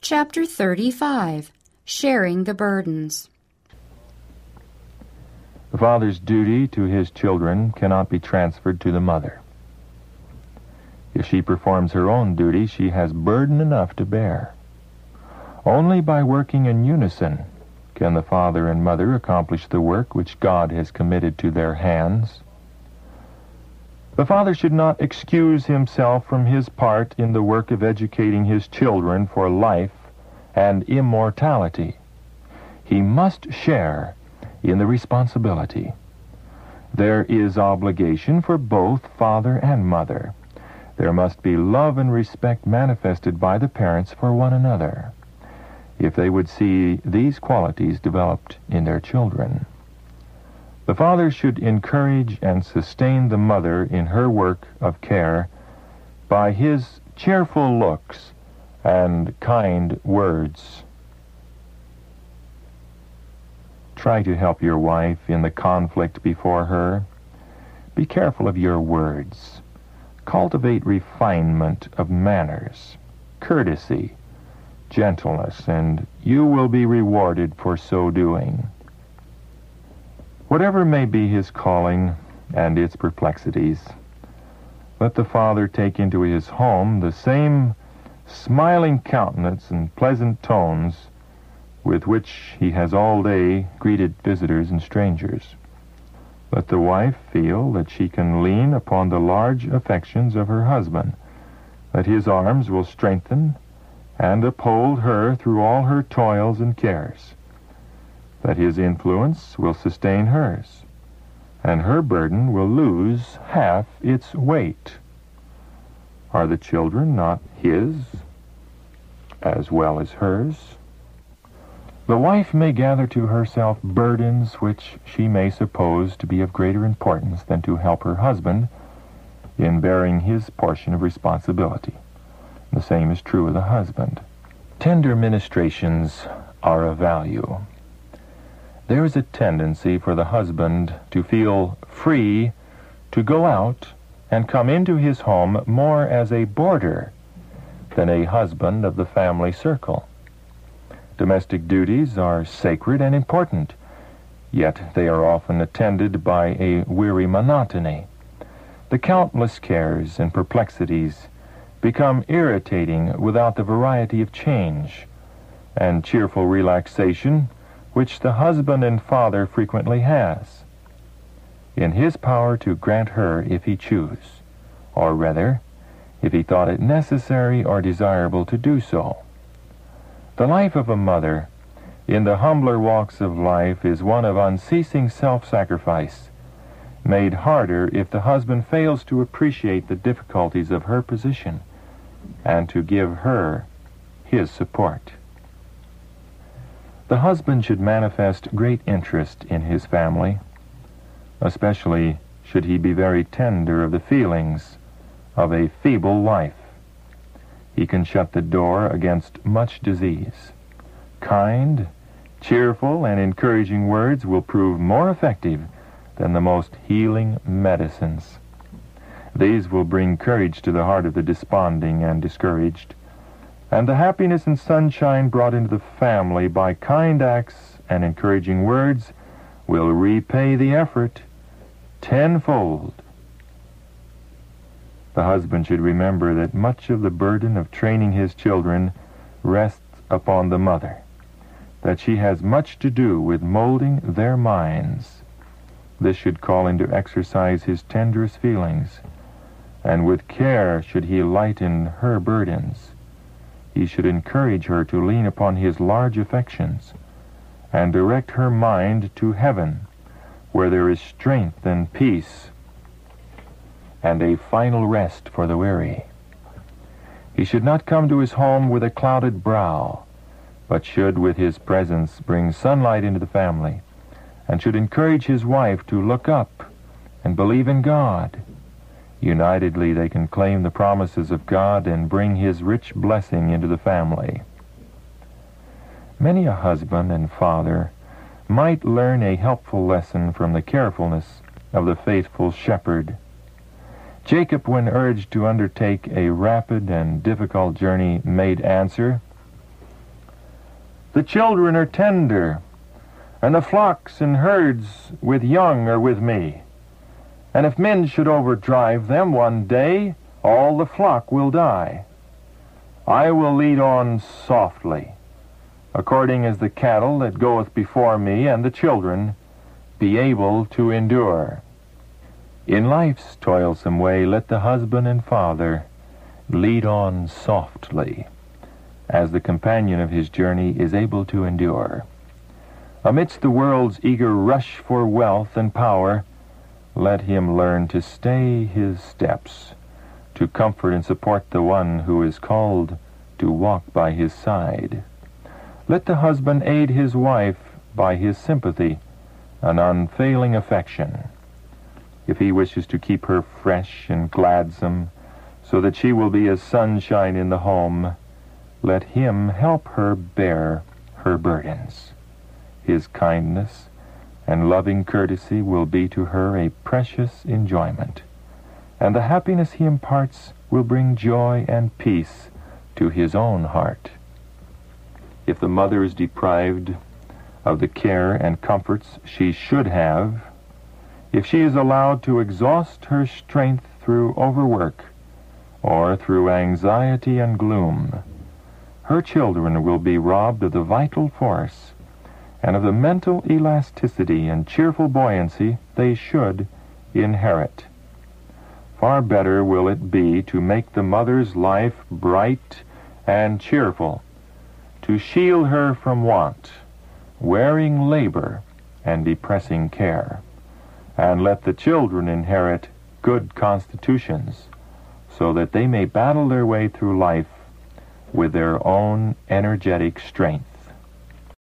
Chapter 35 Sharing the Burdens. The father's duty to his children cannot be transferred to the mother. If she performs her own duty, she has burden enough to bear. Only by working in unison can the father and mother accomplish the work which God has committed to their hands. The father should not excuse himself from his part in the work of educating his children for life and immortality. He must share in the responsibility. There is obligation for both father and mother. There must be love and respect manifested by the parents for one another if they would see these qualities developed in their children. The father should encourage and sustain the mother in her work of care by his cheerful looks and kind words. Try to help your wife in the conflict before her. Be careful of your words. Cultivate refinement of manners, courtesy, gentleness, and you will be rewarded for so doing. Whatever may be his calling and its perplexities, let the Father take into his home the same smiling countenance and pleasant tones with which he has all day greeted visitors and strangers. Let the wife feel that she can lean upon the large affections of her husband, that his arms will strengthen and uphold her through all her toils and cares, that his influence will sustain hers, and her burden will lose half its weight. Are the children not his as well as hers? The wife may gather to herself burdens which she may suppose to be of greater importance than to help her husband in bearing his portion of responsibility. The same is true of the husband. Tender ministrations are of value. There is a tendency for the husband to feel free to go out and come into his home more as a boarder than a husband of the family circle. Domestic duties are sacred and important, yet they are often attended by a weary monotony. The countless cares and perplexities become irritating without the variety of change and cheerful relaxation which the husband and father frequently has. In his power to grant her if he choose, or rather, if he thought it necessary or desirable to do so. The life of a mother in the humbler walks of life is one of unceasing self-sacrifice, made harder if the husband fails to appreciate the difficulties of her position and to give her his support. The husband should manifest great interest in his family, especially should he be very tender of the feelings of a feeble wife. He can shut the door against much disease. Kind, cheerful, and encouraging words will prove more effective than the most healing medicines. These will bring courage to the heart of the desponding and discouraged. And the happiness and sunshine brought into the family by kind acts and encouraging words will repay the effort tenfold. The husband should remember that much of the burden of training his children rests upon the mother, that she has much to do with molding their minds. This should call into exercise his tenderest feelings and with care should he lighten her burdens. He should encourage her to lean upon his large affections, and direct her mind to heaven, where there is strength and peace, and a final rest for the weary. He should not come to his home with a clouded brow, but should with his presence bring sunlight into the family, and should encourage his wife to look up and believe in God Unitedly, they can claim the promises of God and bring His rich blessing into the family. Many a husband and father might learn a helpful lesson from the carefulness of the faithful shepherd. Jacob, when urged to undertake a rapid and difficult journey, made answer, The children are tender, and the flocks and herds with young are with me. And if men should overdrive them one day, all the flock will die. I will lead on softly, according as the cattle that goeth before me and the children be able to endure. In life's toilsome way let the husband and father lead on softly, as the companion of his journey is able to endure. Amidst the world's eager rush for wealth and power, let him learn to stay his steps to comfort and support the one who is called to walk by his side. Let the husband aid his wife by his sympathy and unfailing affection. If he wishes to keep her fresh and gladsome, so that she will be as sunshine in the home, let him help her bear her burdens. His kindness and loving courtesy will be to her a precious enjoyment and the happiness he imparts will bring joy and peace to his own heart. If the mother is deprived of the care and comforts she should have, if she is allowed to exhaust her strength through overwork or through anxiety and gloom, her children will be robbed of the vital force and of the mental elasticity and cheerful buoyancy they should inherit. Far better will it be to make the mother's life bright and cheerful, to shield her from want, wearing labor, and depressing care, and let the children inherit good constitutions, so that they may battle their way through life with their own energetic strength.